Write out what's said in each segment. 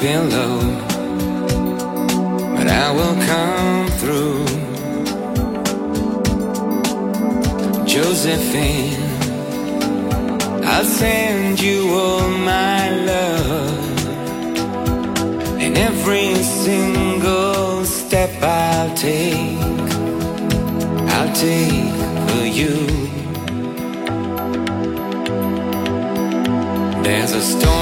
pillow, but I will come through. Josephine, I'll send you all my love, and every single step I'll take, I'll take for you. There's a storm.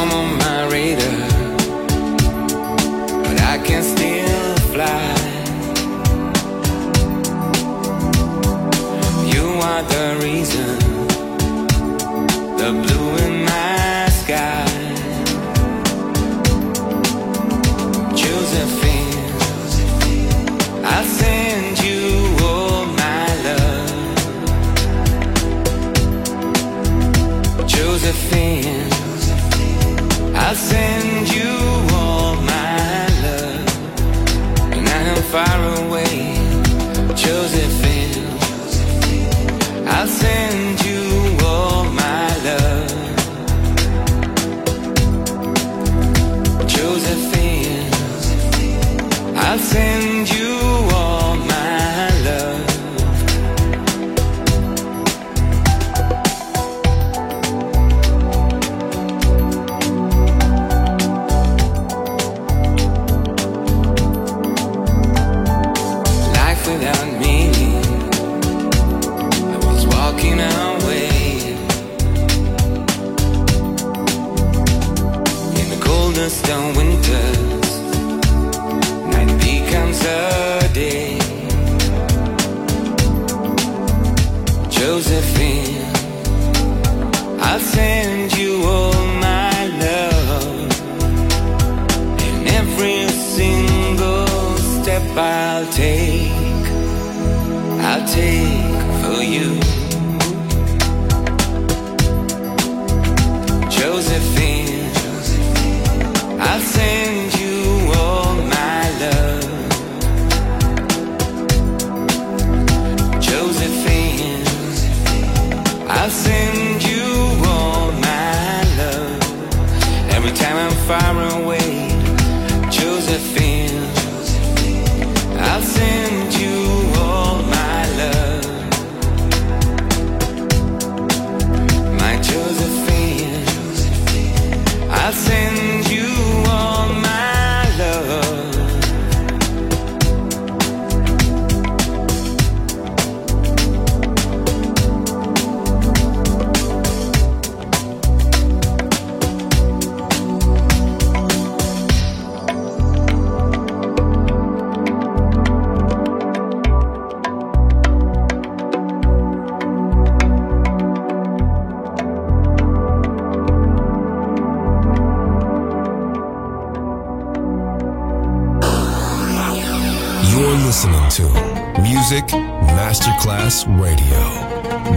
Masterclass Radio,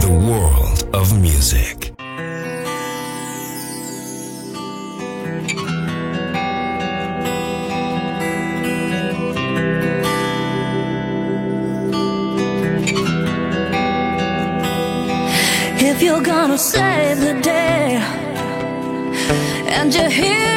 the world of music. If you're gonna save the day and you're here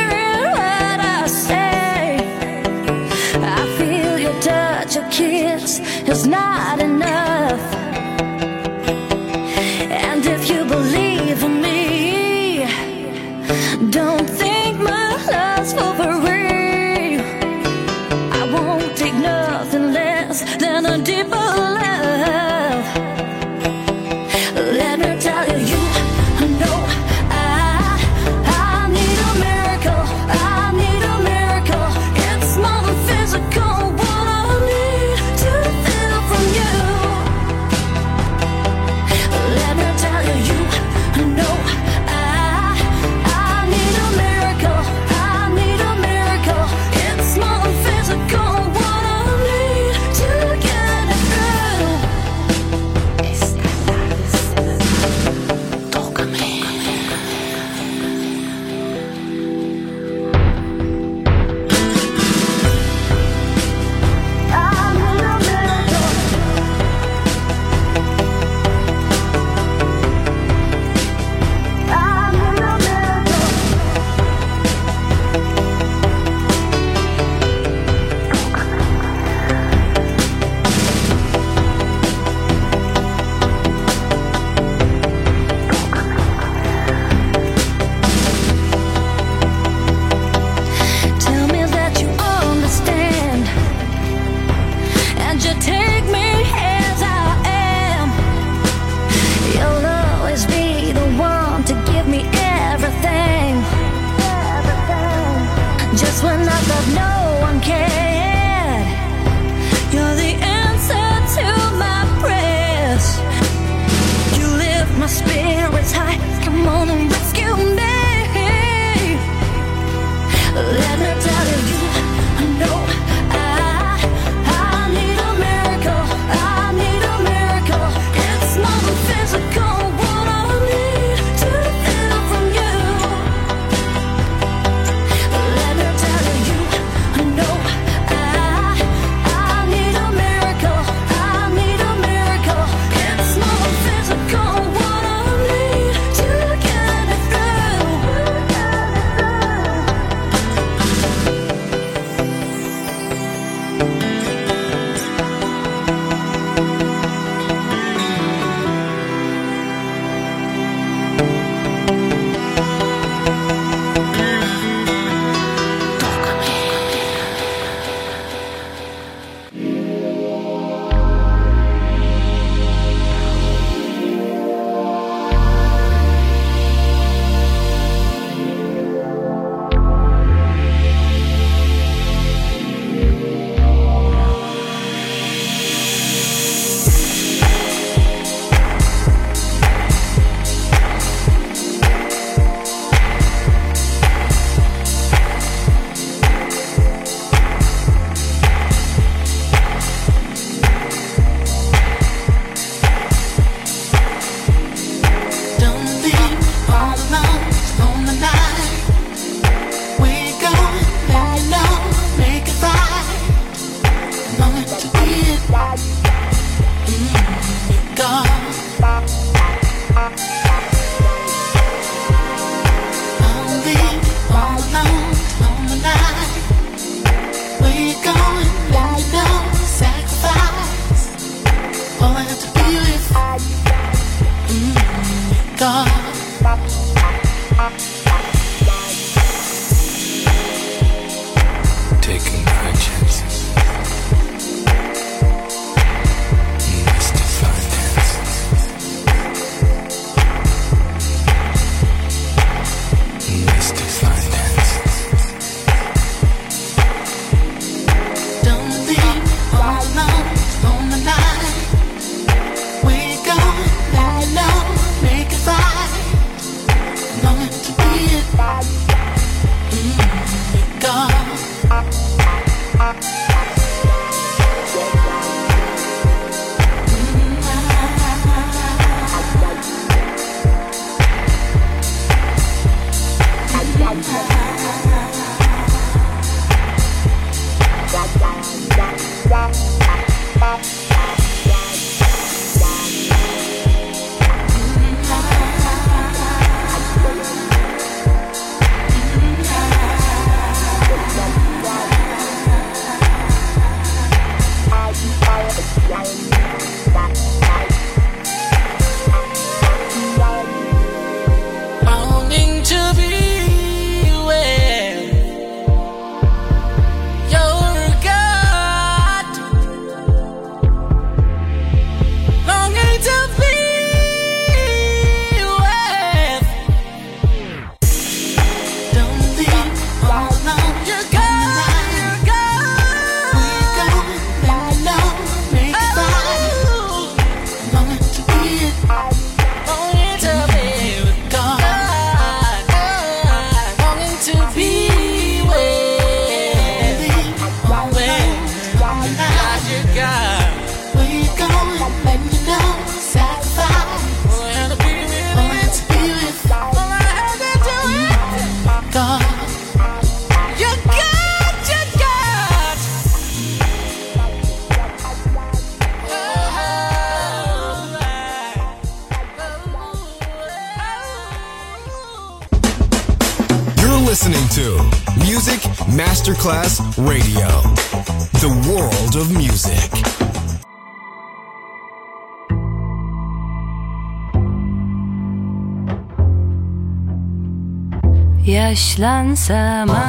Yaşlansam